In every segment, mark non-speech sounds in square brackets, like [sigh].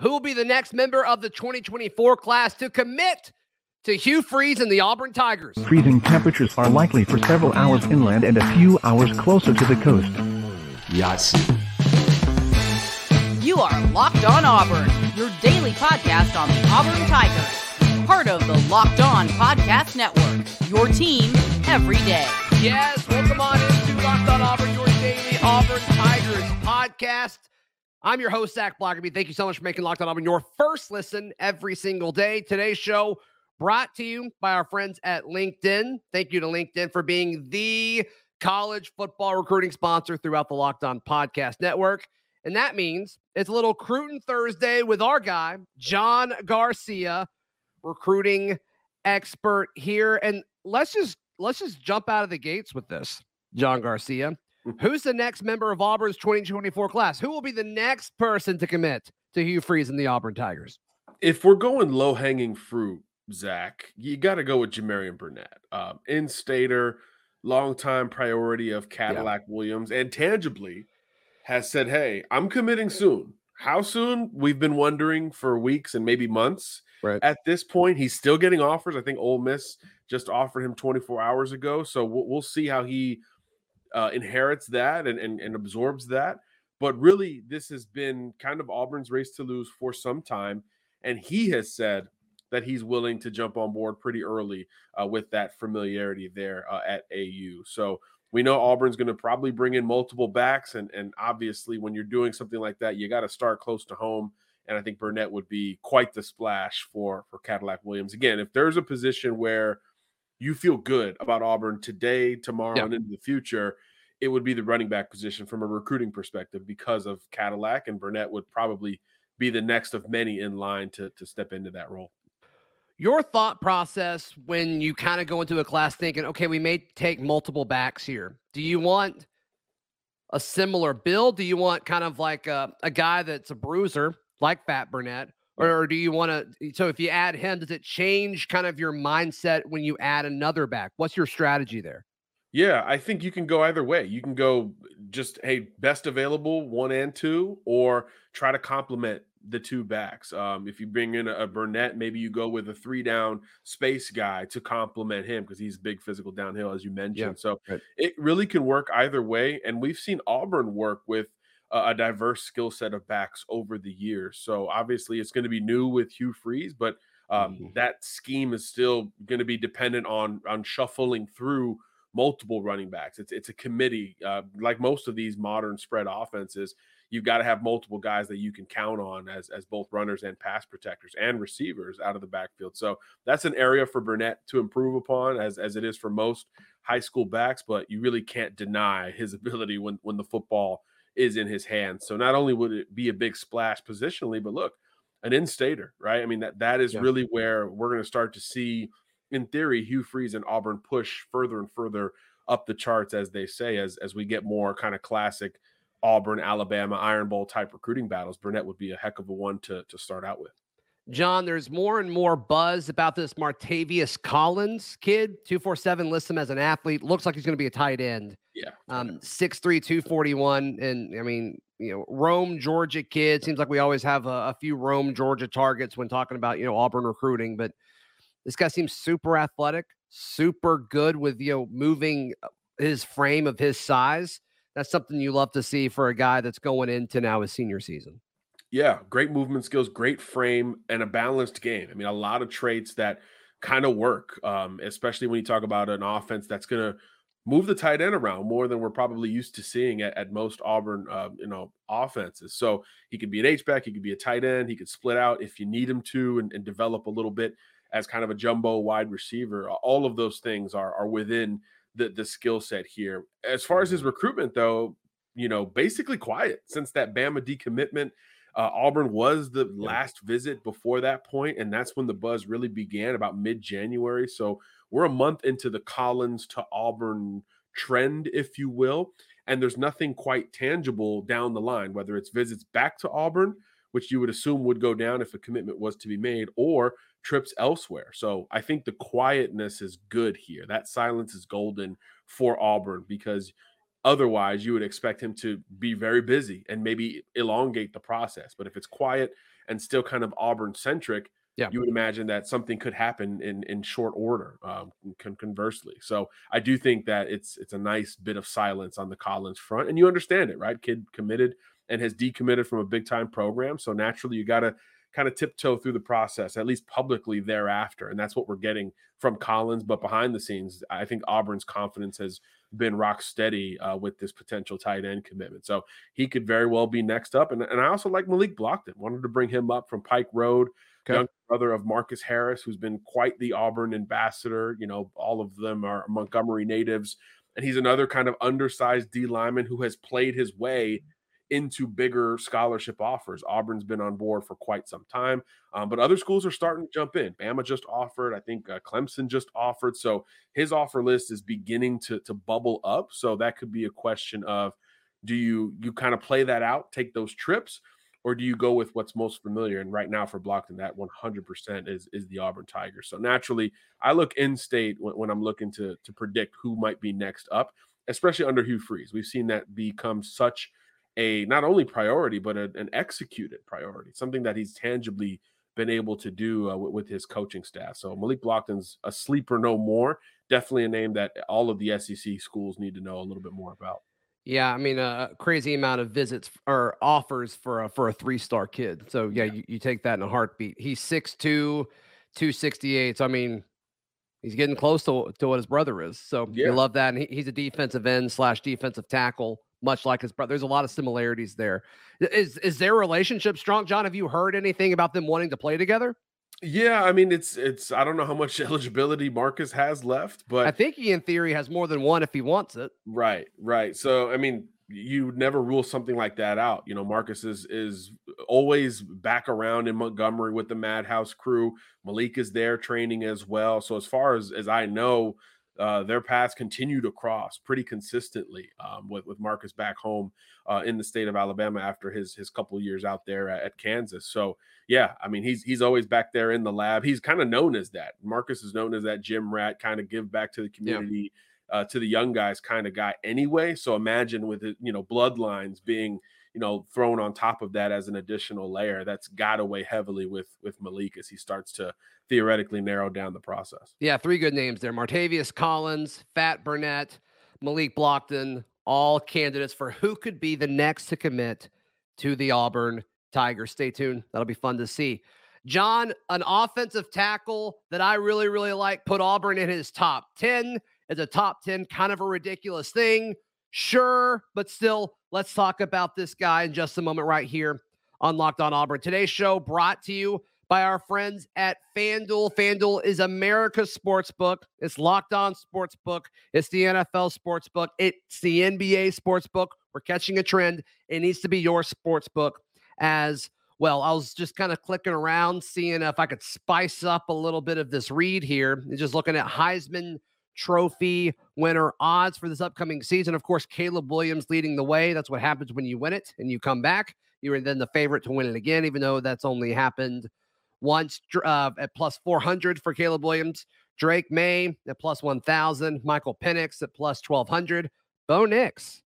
Who will be the next member of the 2024 class to commit to Hugh Freeze and the Auburn Tigers? Freezing temperatures are likely for several hours inland and a few hours closer to the coast. Yes. You are Locked On Auburn, your daily podcast on the Auburn Tigers. Part of the Locked On Podcast Network, your team every day. Yes, welcome on into Locked On Auburn, your daily Auburn Tigers podcast. I'm your host, Zach Blackerby. Thank you so much for making Locked On your first listen every single day. Today's show brought to you by our friends at LinkedIn. Thank you to LinkedIn for being the college football recruiting sponsor throughout the Locked On Podcast Network. And that means it's a little Cruton Thursday with our guy, John Garcia, recruiting expert here. And let's just let's just jump out of the gates with this, John Garcia. Who's the next member of Auburn's 2024 class? Who will be the next person to commit to Hugh Freeze and the Auburn Tigers? If we're going low hanging fruit, Zach, you got to go with Jamarian Burnett, um, in stater, longtime priority of Cadillac yeah. Williams, and tangibly has said, Hey, I'm committing soon. How soon? We've been wondering for weeks and maybe months. Right. At this point, he's still getting offers. I think Ole Miss just offered him 24 hours ago. So we'll, we'll see how he uh, inherits that and, and, and absorbs that. But really, this has been kind of Auburn's race to lose for some time. And he has said that he's willing to jump on board pretty early uh, with that familiarity there uh, at AU. So we know Auburn's going to probably bring in multiple backs. And, and obviously, when you're doing something like that, you got to start close to home. And I think Burnett would be quite the splash for, for Cadillac Williams. Again, if there's a position where you feel good about Auburn today, tomorrow, yeah. and into the future, it would be the running back position from a recruiting perspective because of Cadillac and Burnett would probably be the next of many in line to, to step into that role. Your thought process when you kind of go into a class thinking, okay, we may take multiple backs here. Do you want a similar build? Do you want kind of like a, a guy that's a bruiser like Fat Burnett? Or, do you want to? So if you add him, does it change kind of your mindset when you add another back? What's your strategy there? Yeah, I think you can go either way. You can go just hey, best available one and two, or try to complement the two backs. Um, if you bring in a, a, Burnett, maybe you go with a three down space guy to complement him because he's big physical downhill, as you mentioned. Yeah, so right. it really can work either way. And we've seen Auburn work with a, diverse skill set of backs over the years. So obviously it's going to be new with Hugh Freeze, but um, mm-hmm. that scheme is still going to be dependent on on shuffling through multiple running backs. It's it's a committee, uh, like most of these modern spread offenses you've got to have multiple guys that you can count on as as both runners and pass protectors and receivers out of the backfield. So that's an area for Burnett to improve upon, as as it is for most high school backs. But you really can't deny his [laughs] ability when when the football is in his hands. So not only would it be a big splash positionally, but look, an in-stater, right? I mean that that is yeah. really where we're going to start to see, in theory, Hugh Freeze and Auburn push further and further up the charts, as they say, as as we get more kind of classic Auburn, Alabama, Iron Bowl type recruiting battles, Burnett would be a heck of a one to, to start out with. John, there's more and more buzz about this Martavius Collins kid. 247 lists him as an athlete. Looks like he's going to be a tight end. Yeah. Um, 6'3, 241. And I mean, you know, Rome, Georgia kid. Seems like we always have a, a few Rome, Georgia targets when talking about, you know, Auburn recruiting. But this guy seems super athletic, super good with, you know, moving his frame of his size that's something you love to see for a guy that's going into now his senior season. Yeah, great movement skills, great frame, and a balanced game. I mean, a lot of traits that kind of work, um, especially when you talk about an offense that's going to move the tight end around more than we're probably used to seeing at, at most Auburn, uh, you know, offenses. So he could be an H back, he could be a tight end, he could split out if you need him to, and, and develop a little bit as kind of a jumbo wide receiver. All of those things are are within the the skill set here. As far as his recruitment, though, you know, basically quiet since that Bama decommitment. Uh, Auburn was the last visit before that point, and that's when the buzz really began about mid January. So we're a month into the Collins to Auburn trend, if you will, and there's nothing quite tangible down the line, whether it's visits back to Auburn, which you would assume would go down if a commitment was to be made, or trips elsewhere. So I think the quietness is good here. That silence is golden for Auburn because Otherwise, you would expect him to be very busy and maybe elongate the process. But if it's quiet and still kind of Auburn centric, yeah. you would imagine that something could happen in in short order. Um, conversely, so I do think that it's it's a nice bit of silence on the Collins front, and you understand it, right? Kid committed and has decommitted from a big time program, so naturally you got to kind of tiptoe through the process, at least publicly thereafter, and that's what we're getting from Collins. But behind the scenes, I think Auburn's confidence has been rock steady uh, with this potential tight end commitment. So he could very well be next up. And, and I also like Malik Blocton. Wanted to bring him up from Pike Road okay. young brother of Marcus Harris, who's been quite the Auburn ambassador. You know, all of them are Montgomery natives. And he's another kind of undersized D lineman who has played his way into bigger scholarship offers. Auburn's been on board for quite some time, um, but other schools are starting to jump in. Bama just offered, I think uh, Clemson just offered. So his offer list is beginning to to bubble up. So that could be a question of do you you kind of play that out, take those trips, or do you go with what's most familiar? And right now for Blocton, that 100% is is the Auburn Tigers. So naturally, I look in state when, when, I'm looking to to predict who might be next up, especially under Hugh Freeze. We've seen that become such a not only priority but a, an executed priority, something that he's tangibly been able to do uh, with, with, his coaching staff. So Malik Blocton's a sleeper no more. Definitely a name that all of the SEC schools need to know a little bit more about. Yeah, I mean a crazy amount of visits or offers for a for a three star kid. So yeah, you, you take that in a heartbeat. He's 6'2, 268. So I mean, he's getting close to, to what his brother is. So yeah. you love that. And he, he's a defensive end slash defensive tackle, much like his brother. There's a lot of similarities there. Is is their relationship strong? John, have you heard anything about them wanting to play together? Yeah, I mean it's it's I don't know how much [laughs] eligibility Marcus has left, but I think he in theory has more than one if he wants it. Right, right. So I mean, you never rule something like that out. You know, Marcus is is always back around in Montgomery with the Madhouse crew. Malik is there training as well. So as far as as I know, uh, their paths continue to cross pretty consistently um, with, with Marcus back home uh, in the state of Alabama after his his couple years out there at, at, Kansas. So yeah, I mean he's he's always back there in the lab. He's kind of known as that. Marcus is known as that gym rat, kind of give back to the community, yeah. uh, to the young guys kind of guy anyway. So imagine with it, you know bloodlines being you know thrown on top of that as an additional layer that's got weigh heavily with with Malik as he starts to theoretically narrow down the process. Yeah, three good names there: Martavius Collins, Fat Burnett, Malik Blocton, all candidates for who could be the next to commit to the Auburn Tigers. Stay tuned; that'll be fun to see. John, an offensive tackle that I really, really like, put Auburn in his top 10 as a top 10, kind of a ridiculous thing. Sure, but still, let's talk about this guy in just a moment right here on Locked On Auburn. Today's show brought to you by our friends at FanDuel. FanDuel is America's sports book. It's Locked On Sports Book. It's the NFL sports book. It's the NBA sports book. We're catching a trend. It needs to be your sports book as well. I was just kind of clicking around, seeing if I could spice up a little bit of this read here. Just looking at Heisman Trophy winner odds for this upcoming season. Of course, Caleb Williams leading the way. That's what happens when you win it and you come back. You're then the favorite to win it again, even though that's only happened once uh, at plus 400 for Caleb Williams. Drake Maye at plus 1,000. Michael Penix at plus 1,200. Bo Nix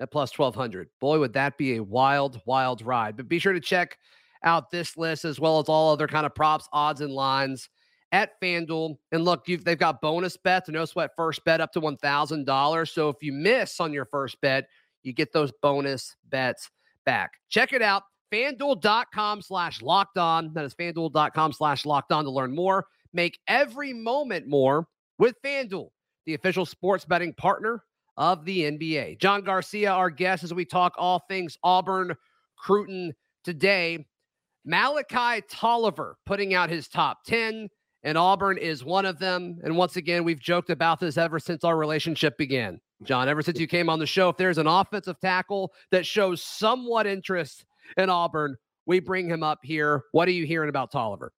at plus 1,200. Boy, would that be a wild, wild ride. But be sure to check out this list as well as all other kind of props, odds, and lines at FanDuel. And look, they've got bonus bets, no sweat first bet up to $1,000. So if you miss on your first bet, you get those bonus bets back. Check it out. FanDuel.com slash locked on. That is FanDuel.com slash locked on to learn more. Make every moment more with FanDuel, the official sports betting partner of the NBA. John Garcia, our guest, as we talk all things Auburn, Cruton today. Malachi Tolliver putting out his top 10 and Auburn is one of them. And once again, we've joked about this ever since our relationship began. John, ever since you came on the show, if there's an offensive tackle that shows somewhat interest in Auburn, we bring him up here. What are you hearing about Tolliver?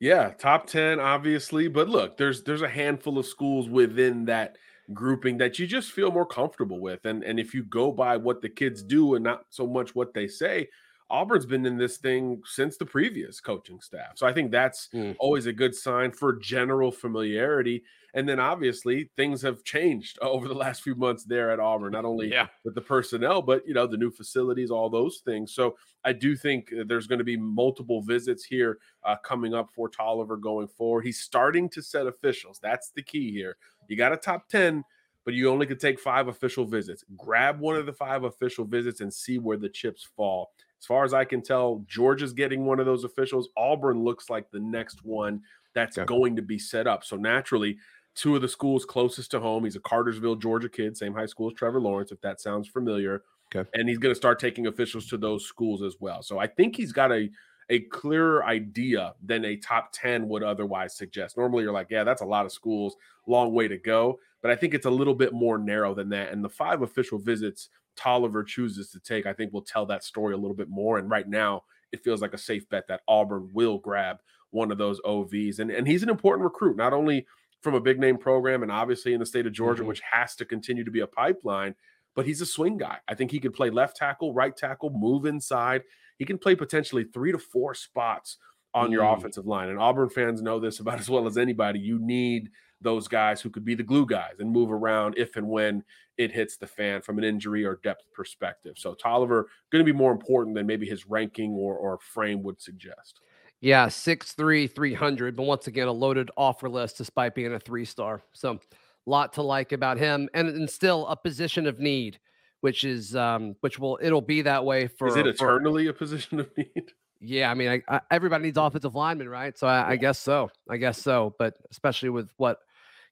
Yeah, top 10 obviously, but look, there's there's a handful of schools within that grouping that you just feel more comfortable with and and if you go by what the kids do and not so much what they say, Auburn's been in this thing since the previous coaching staff. So I think that's Mm. always a good sign for general familiarity. And then obviously things have changed [laughs] over the last few months there at Auburn, not only Yeah. with the personnel, but you know, the new facilities, all those things. So I do think uh, there's going to be multiple visits here uh, coming up for Tolliver going forward. He's starting to set officials. That's the key here. You got a top 10, but you only could take five official visits. Grab one of the five official visits and see where the chips fall. As far as I can tell, Georgia's getting one of those officials. Auburn looks like the next one that's Okay. going to be set up. So naturally, two of the schools closest to home. He's a Cartersville, Georgia kid, same high school as Trevor Lawrence, if that sounds familiar. Okay. And he's going to start taking officials to those schools as well. So I think he's got a a clearer idea than a top 10 would otherwise suggest. Normally you're like, yeah, that's a lot of schools, long way to go. But I think it's a little bit more narrow than that. And the five official visits Tolliver chooses to take, I think will tell that story a little bit more. And right now, it feels like a safe bet that Auburn will grab one of those OVs. And, and he's an important recruit, not only from a big name program and obviously in the state of Georgia, Mhm. which has to continue to be a pipeline, but he's a swing guy. I think he could play left tackle, right tackle, move inside. He can play potentially three to four spots on your Mm. offensive line. And Auburn fans know this about [laughs] as well as anybody. You need those guys who could be the glue guys and move around if and when it hits the fan from an injury or depth perspective. So Tolliver going to be more important than maybe his ranking or, or frame would suggest. Yeah, six three, three hundred. But once again, a loaded offer list despite being a three star. So, a lot to like about him, and, and still a position of need, which is um, which will it'll be that way for. Is it for- eternally a position of [laughs] need? Yeah, I mean, I, I, everybody needs offensive linemen, right? So I, I guess so. I guess so. But especially with what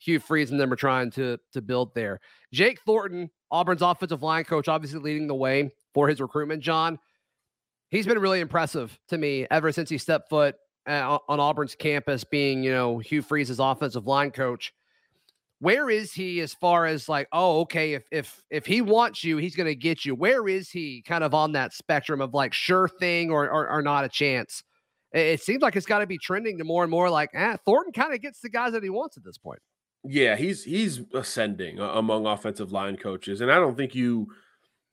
Hugh Freeze and them are trying to to build there. Jake Thornton, Auburn's offensive line coach, obviously leading the way for his recruitment. John, he's been really impressive to me ever since he stepped foot uh, on Auburn's campus, being you know Hugh Freeze's offensive line coach. Where is he as far as like, oh, okay, if if if he wants you, he's gonna get you. Where is he kind of on that spectrum of like sure thing or or, or not a chance? It, it seems like it's got to be trending to more and more like, ah, Thornton kind of gets the guys that he wants at this point. Yeah, he's he's ascending among offensive line coaches, and I don't think you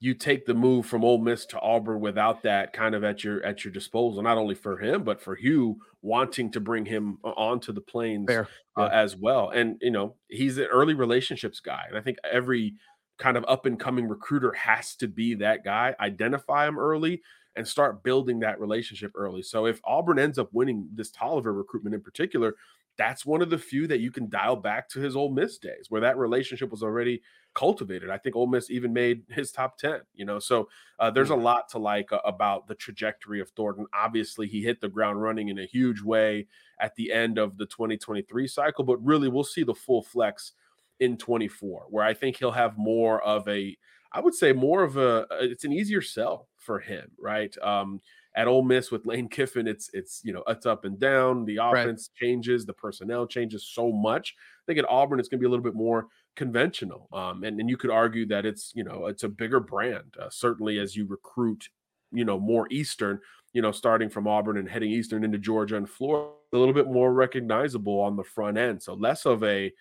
you take the move from Ole Miss to Auburn without that kind of at your at your disposal. Not only for him, but for Hugh wanting to bring him onto the Fair. uh, Yeah. as well. And you know, he's an early relationships guy, and I think every kind of up and coming recruiter has to be that guy. Identify him early and start building that relationship early. So if Auburn ends up winning this Tolliver recruitment in particular, that's one of the few that you can dial back to his Ole Miss days where that relationship was already cultivated. I think Ole Miss even made his top 10, you know. So uh, there's a lot to like uh, about the trajectory of Thornton. Obviously, he hit the ground running in a huge way at the end of the 2023 cycle, but really we'll see the full flex in 24 where I think he'll have more of a I would say more of a it's an easier sell for him, right? Um at Ole Miss with Lane Kiffin, it's it's you know it's up and down. The Right. offense changes, the personnel changes so much. I think at Auburn it's going to be a little bit more conventional, um, and and you could argue that it's you know it's a bigger brand. Uh, certainly as you recruit, you know more Eastern, you know starting from Auburn and heading Eastern into Georgia and Florida, a little bit more recognizable on the front end. So less of a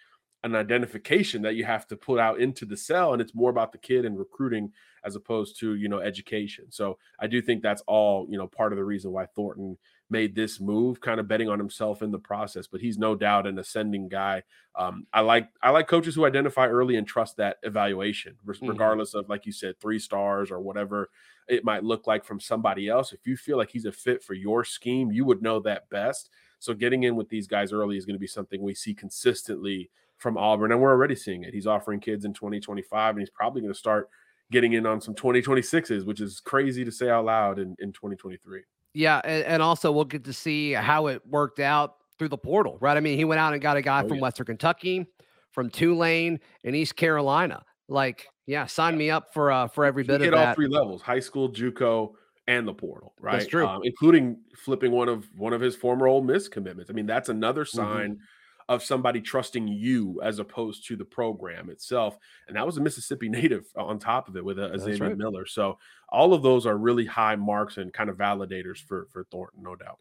an identification that you have to put out into the cell, and it's more about the kid and recruiting as opposed to you know education. So I do think that's all you know part of the reason why Thornton made this move, kind of betting on himself in the process. But he's no doubt an ascending guy. Um, I like I like coaches who identify early and trust that evaluation, Mhm. regardless of like you said, three stars or whatever it might look like from somebody else. If you feel like he's a fit for your scheme, you would know that best. So getting in with these guys early is going to be something we see consistently from Auburn, and we're already seeing it. He's offering kids in 2025, and he's probably going to start getting in on some 2026s, which is crazy to say out loud in, in 2023. Yeah, and, and also we'll get to see how it worked out through the portal, right? I mean, he went out and got a guy Oh, from yeah. Western Kentucky, from Tulane, and East Carolina. Like, yeah, sign me up for uh for every He bit of hit all three levels: high school, JUCO, and the portal. Right, That's true. Um, including flipping one of one of his former Ole Miss commitments. I mean, that's another Mm-hmm. Of somebody trusting you as opposed to the program itself. And that was a Mississippi [laughs] native on top of it with a, a Xavier right. Miller. So all of those are really high marks and kind of validators for for Thornton, no doubt.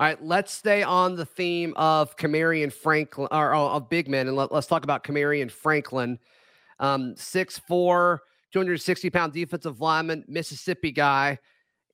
All right, let's stay on the theme of Kamarion Franklin or uh, of big men, and let, us talk about Kamarion Franklin. Um, 6'4, 260 pound defensive lineman, Mississippi guy.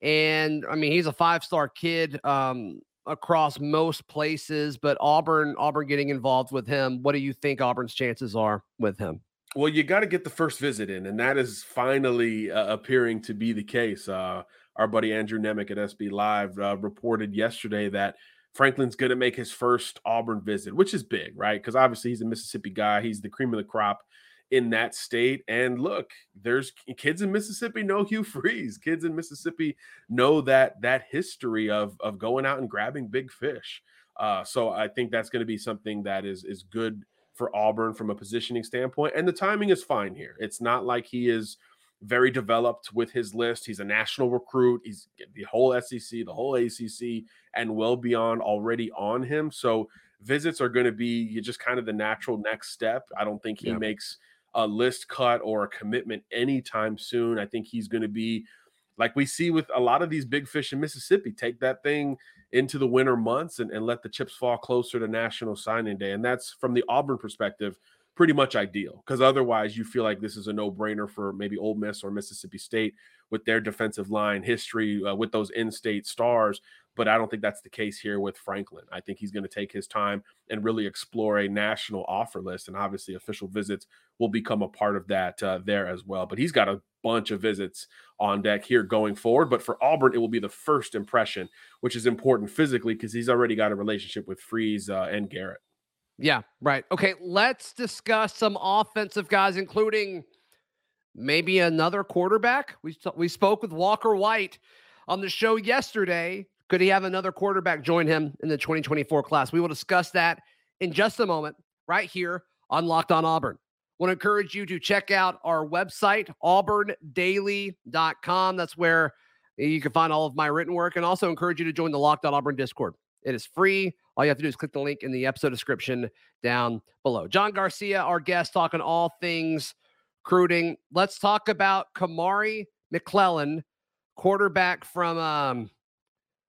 And I mean, he's a five star kid um, across most places, but Auburn, Auburn getting involved with him. What do you think Auburn's chances are with him? Well, you got to get the first visit in, and that is finally uh, appearing to be the case. Uh, our buddy Andrew Nemec at SB Live uh, reported yesterday that Franklin's going to make his first Auburn visit, which is big, right? Because obviously he's a Mississippi guy. He's the cream of the crop in that state. And look, there's kids in Mississippi know Hugh Freeze. Kids in Mississippi know that that history of of going out and grabbing big fish. Uh, so I think that's going to be something that is is good for Auburn from a positioning standpoint. And the timing is fine here. It's not like he is very developed with his list. He's a national recruit. He's the whole SEC, the whole ACC, and well beyond already on him. So visits are going to be just kind of the natural next step. I don't think he yeah. makes a list cut or a commitment anytime soon. I think he's going to be like we see with a lot of these big fish in Mississippi, take that thing into the winter months and, and let the chips fall closer to National Signing Day. And that's from the Auburn perspective, pretty much ideal because otherwise you feel like this is a no brainer for maybe Ole Miss or Mississippi State with their defensive line history uh, with those in state stars but I don't think that's the case here with Franklin. I think he's going to take his time and really explore a national offer list, and obviously official visits will become a part of that uh, there as well. But he's got a bunch of visits on deck here going forward. But for Auburn, it will be the first impression, which is important physically because he's already got a relationship with Freeze uh, and Garrett. Yeah, right. Okay, let's discuss some offensive guys, including maybe another quarterback. We we spoke with Walker White on the show yesterday could he have another quarterback join him in the 2024 class? We will discuss that in just a moment, right here on Locked On Auburn. Want to encourage you to check out our website, auburndaily.com. That's where you can find all of my written work and also encourage you to join the Locked On Auburn Discord. It is free. All you have to do is click the link in the episode description down below. John Garcia, our guest, talking all things recruiting. Let's talk about Kamari McClellan, quarterback from um,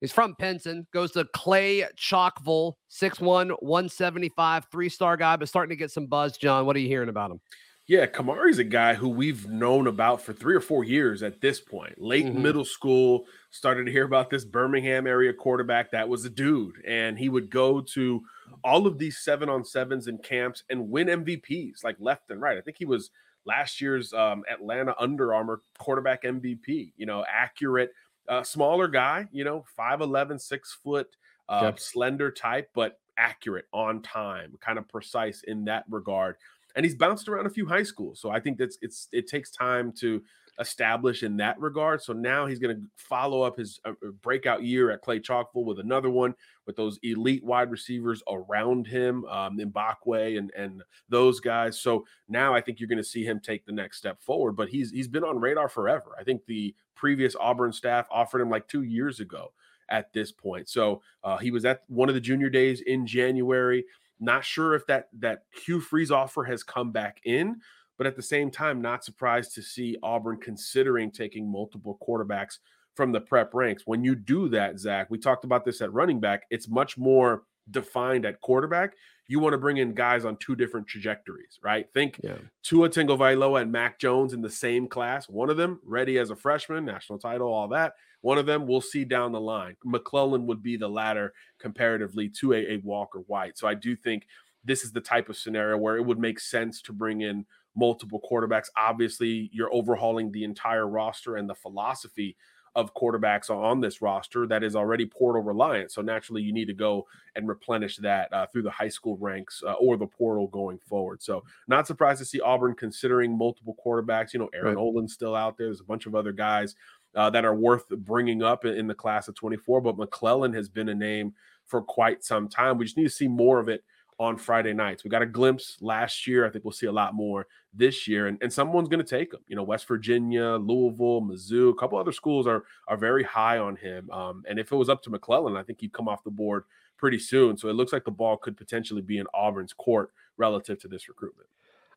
He's from Pinson, goes to Clay Chalkville, 6'1, 175, three star guy, but starting to get some buzz. John, what are you hearing about him? Yeah, Kamari's a guy who we've known about for three or four years at this point. Late mm-hmm. middle school, started to hear about this Birmingham area quarterback that was a dude, and he would go to all of these seven on sevens and camps and win MVPs like left and right. I think he was last year's um, Atlanta Under Armour quarterback MVP. You know, accurate uh, smaller guy, you know, 5'11, six foot, uh, yep. slender type, but accurate on time, kind of precise in that regard. And he's bounced around a few high schools. So I think that's it's it takes time to establish in that regard. So now he's going to follow up his uh, uh, breakout year at Clay Chalkville with another one with those elite wide receivers around him, um, and and those guys. So now I think you're going to see him take the next step forward. But he's he's been on radar forever. I think the previous Auburn staff offered him like two years ago at this point. So uh, he was at one of the junior days in January. Not sure if that that Hugh Freeze offer has come back in, but at the same time, not surprised to see Auburn considering taking multiple quarterbacks from the prep ranks. When you do that, Zach, we talked about this at running back, it's much more defined at quarterback. You want to bring in guys on two different trajectories, right? Think yeah. Tua Tagovailoa and Mac Jones in the same class. One of them ready as a freshman, national title, all that. One of them we'll see down the line. McClellan would be the latter comparatively to a, a Walker White. So I do think this is the type of scenario where it would make sense to bring in multiple quarterbacks. Obviously, you're overhauling the entire roster and the philosophy of quarterbacks on this roster that is already portal reliant. So naturally, you need to go and replenish that uh, through the high school ranks uh, or the portal going forward. So not surprised to see Auburn considering multiple quarterbacks. You know, Aaron right. Olin's still out there. There's a bunch of other guys uh, that are worth bringing up in the class of 24. But McClellan has been a name for quite some time. We just need to see more of it on Friday nights. We got a glimpse last year. I think we'll see a lot more this year, and, and someone's going to take him. You know, West Virginia, Louisville, Mizzou, a couple other schools are are very high on him. Um, and if it was up to McClellan, I think he'd come off the board pretty soon. So it looks like the ball could potentially be in Auburn's court relative to this recruitment.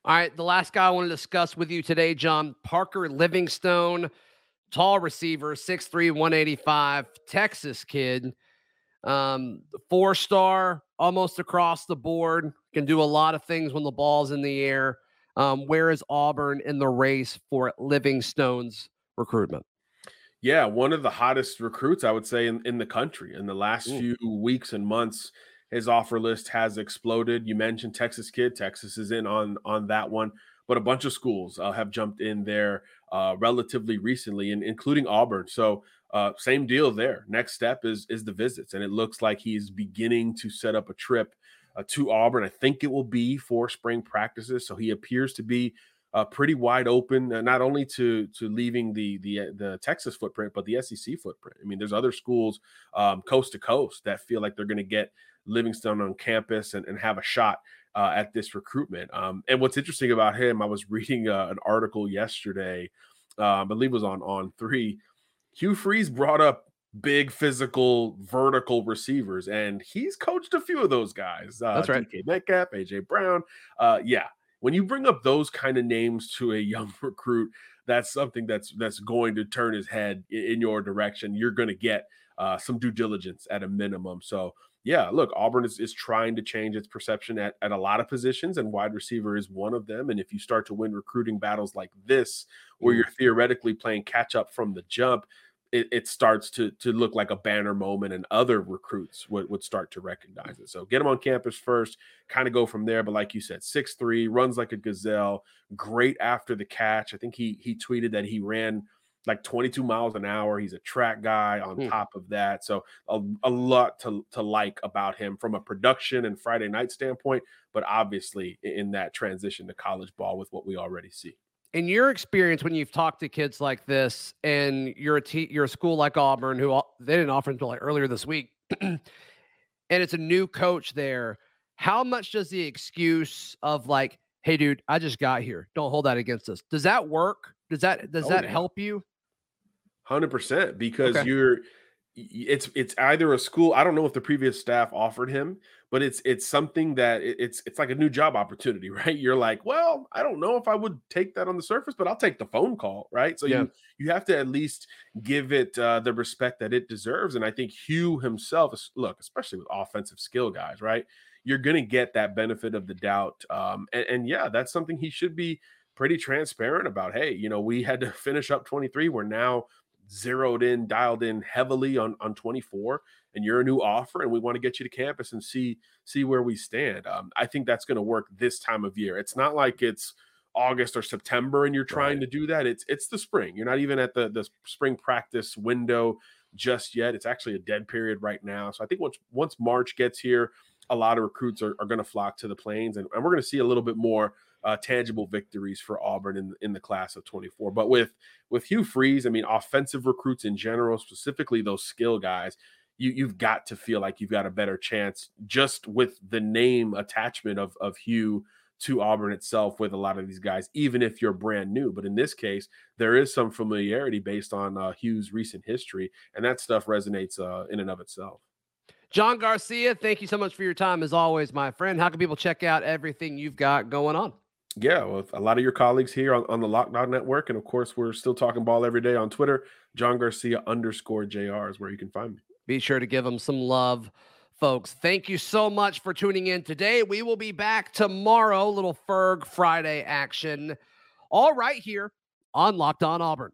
All right, the last guy I want to discuss with you today, John Parker Livingstone, tall receiver, 6'3, 185, Texas kid. Um, four star, almost across the board, can do a lot of things when the ball's in the air. Um, where is Auburn in the race for Livingstone's recruitment? Yeah, one of the hottest recruits, I would say, in, in the country in the last Ooh. few weeks and months. His offer list has exploded. You mentioned Texas Kid. Texas is in on on that one, but a bunch of schools uh, have jumped in there uh, relatively recently, and including Auburn. So uh, same deal there. Next step is is the visits, and it looks like he's beginning to set up a trip uh, to Auburn. I think it will be for spring practices. So he appears to be uh, pretty wide open, uh, not only to to leaving the the uh, the Texas footprint, but the SEC footprint. I mean, there's other schools um, coast to coast that feel like they're going to get Livingstone on campus and, and have a shot uh, at this recruitment. Um, and what's interesting about him, I was [laughs] reading uh, an article yesterday, uh, I believe it was on on three. Hugh Freeze brought up big physical vertical receivers, and he's coached a few of those guys. Uh, That's right. DK Metcalf, AJ Brown. Uh, yeah, when you bring up those kind of names to a [laughs] young recruit, that's something that's that's going to turn his head in, your direction. You're going to get uh, some due diligence at a minimum. So yeah, look, Auburn is, is trying to change its perception at, at a lot of positions, and wide receiver is one of them. And if you start to win recruiting battles like this, where Mm. you're theoretically playing catch up from the jump, it, it starts to to look like a banner moment, and other recruits would, would start to recognize it. So get him on campus first, kind of go from there. But like you said, six three, runs like a gazelle, great after the catch. I think he he tweeted that he ran like 22 miles an hour. He's a track guy on Hmm. top of that. So a, a lot to, to like about him from a production and Friday night standpoint, but obviously in that transition to college ball with what we already see. In your experience when you've talked to kids like this and you're a te- you're a school like auburn who al- they didn't offer until like earlier this week [clears throat] and it's a new coach there how much does the excuse of like hey dude i just got here don't hold that against us does that work does that does Oh, that yeah. help you Hundred percent, because Okay. you're it's it's either a school. I don't know if the previous staff offered him, but it's it's something that it's it's like a new job opportunity, [laughs] right? You're like, well, I don't know if I would take that on the surface, but I'll take the phone call, right? So Yeah. you you have to at least give it uh, the respect that it deserves, and I think Hugh himself look, especially with offensive skill guys, right? You're gonna get that benefit of the doubt, um, and, and yeah, that's something he should be pretty transparent about. Hey, you know, we had to [laughs] finish up 23. We're now zeroed in, dialed in heavily on on 24, and you're a new offer, and we want to get you to campus and see see where we stand. Um, I think that's going to work this time of year. It's not like it's August or September and you're trying Right. to do that. It's it's the spring. You're not even at the the spring practice window just yet. It's actually a dead period right now. So I think once once March gets here, a lot of recruits are, are going to flock to the plains, and, and we're going to see a little bit more uh, tangible victories for Auburn in in the class of 24. But with with Hugh Freeze, I mean, offensive recruits in general, specifically those skill guys, you you've got to feel like you've got a better chance just with the name attachment of of Hugh to Auburn itself with a lot of these guys, even if you're brand new. But in this case, there is some familiarity based on uh, Hugh's recent history, and that stuff resonates uh, in and of itself. john garcia thank you so much for your time as always my friend how can people check out everything you've got going on Yeah, well, a lot of your colleagues here on, on the Locked On Network, and of course, we're still talking ball every day on Twitter. John Garcia underscore Jr. is where you can find me. be sure to give them some love folks thank you so much for tuning in today we will be back tomorrow little ferg friday action all right here on locked on auburn